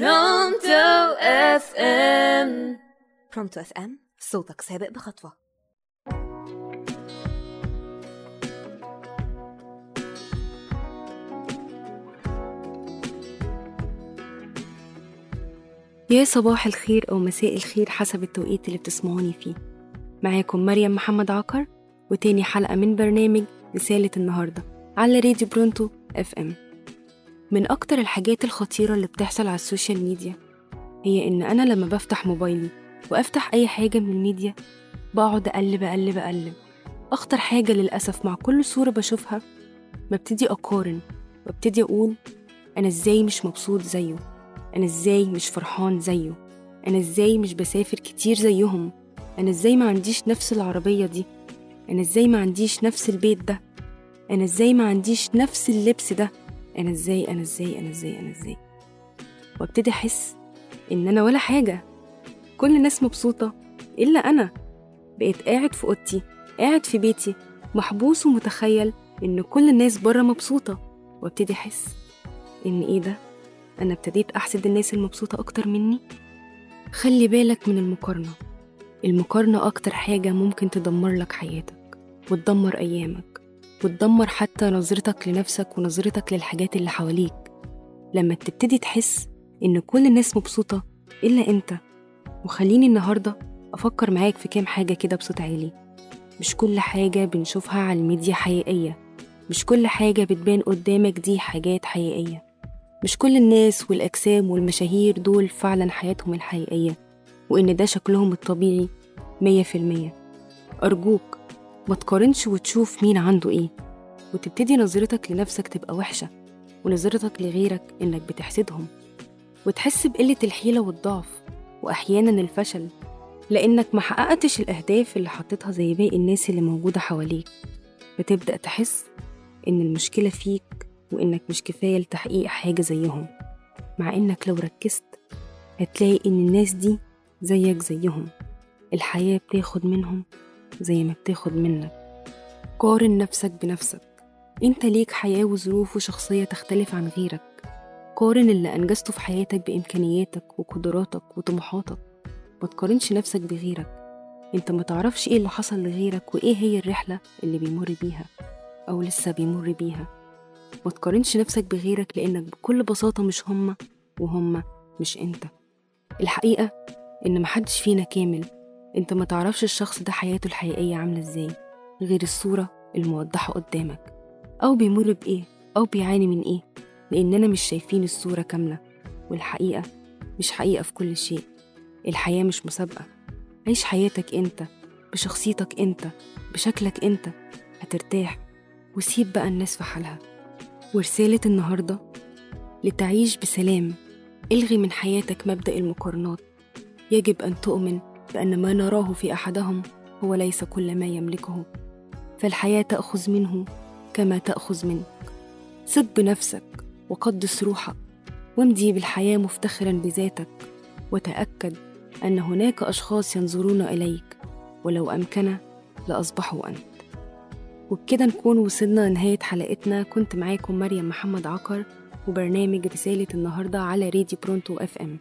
Pronto FM Pronto FM صوتك سابق بخطوة. يا صباح الخير أو مساء الخير حسب التوقيت اللي بتسمعوني فيه. معاكم مريم محمد عقر وتاني حلقة من برنامج رسالة النهاردة على راديو Pronto FM من أكتر الحاجات الخطيرة اللي بتحصل على ال social media هي إن أنا لما بفتح موبايلي وأفتح أي حاجة من الميديا بقعد أقلب أقلب أقلب. أخطر حاجة للأسف مع كل صورة بشوفها ببتدي أقارن وابتدي أقول أنا إزاي مش مبسوط زيه أنا إزاي مش فرحان زيه أنا إزاي مش بسافر كتير زيهم أنا إزاي ما عنديش نفس العربية دي أنا إزاي ما عنديش نفس البيت ده أنا إزاي ما عنديش نفس اللبس ده. أنا إزاي أنا إزاي أنا إزاي أنا إزاي؟ وأبتدي أحس إن أنا ولا حاجة. كل الناس مبسوطة إلا أنا. بقيت قاعد في أوضتي قاعد في بيتي. محبوس ومتخيل إن كل الناس بره مبسوطة. وأبتدي أحس إن إيه ده؟ أنا ابتديت أحسد الناس المبسوطة أكتر مني. خلي بالك من المقارنة. المقارنة أكتر حاجة ممكن تدمر لك حياتك وتدمر أيامك. وتدمر حتى نظرتك لنفسك ونظرتك للحاجات اللي حواليك. لما تبتدي تحس إن كل الناس مبسوطة إلا أنت وخليني النهاردة أفكر معاك في كام حاجة كده بصوت عالي. مش كل حاجة بنشوفها على الميديا حقيقية. مش كل حاجة بتبان قدامك دي حاجات حقيقية. مش كل الناس والأجسام والمشاهير دول فعلا حياتهم الحقيقية وإن ده شكلهم الطبيعي مية في المية. أرجوك ما تقارنش وتشوف مين عنده إيه وتبتدي نظرتك لنفسك تبقى وحشة ونظرتك لغيرك إنك بتحسدهم وتحس بقلة الحيلة والضعف وأحيانا الفشل لأنك ما حققتش الأهداف اللي حطيتها زي باقي الناس اللي موجودة حواليك. بتبدأ تحس إن المشكلة فيك وإنك مش كفاية لتحقيق حاجة زيهم مع إنك لو ركزت هتلاقي إن الناس دي زيك زيهم. الحياة بتاخد منهم زي ما بتاخد منك. قارن نفسك بنفسك. انت ليك حياة وظروف وشخصية تختلف عن غيرك. قارن اللي أنجزته في حياتك بإمكانياتك وقدراتك وطموحاتك. ما تقارنش نفسك بغيرك. انت ما تعرفش إيه اللي حصل لغيرك وايه هي الرحلة اللي بيمر بيها أو لسه بيمر بيها. ما تقارنش نفسك بغيرك لأنك بكل بساطة مش هما وهما مش انت. الحقيقة إن محدش فينا كامل انت ما تعرفش الشخص ده حياته الحقيقية عاملة إزاي غير الصورة الموضحة قدامك. أو بيمر بإيه؟ أو بيعاني من إيه؟ لأننا مش شايفين الصورة كاملة والحقيقة مش حقيقة في كل شيء. الحياة مش مسابقة. عيش حياتك أنت بشخصيتك أنت بشكلك أنت. هترتاح وسيب بقى الناس في حالها. ورسالة النهاردة لتعيش بسلام. الغي من حياتك مبدأ المقارنات. يجب أن تؤمن بأن ما نراه في أحدهم هو ليس كل ما يملكه فالحياة تأخذ منه كما تأخذ منك. ثق بنفسك وقدس روحك وامضي بالحياة مفتخرا بذاتك وتأكد أن هناك أشخاص ينظرون إليك ولو أمكن لأصبحوا أنت. وبكده نكون وصلنا لنهاية حلقتنا. كنت معاكم مريم محمد عقر وبرنامج رسالة النهاردة على راديو Pronto FM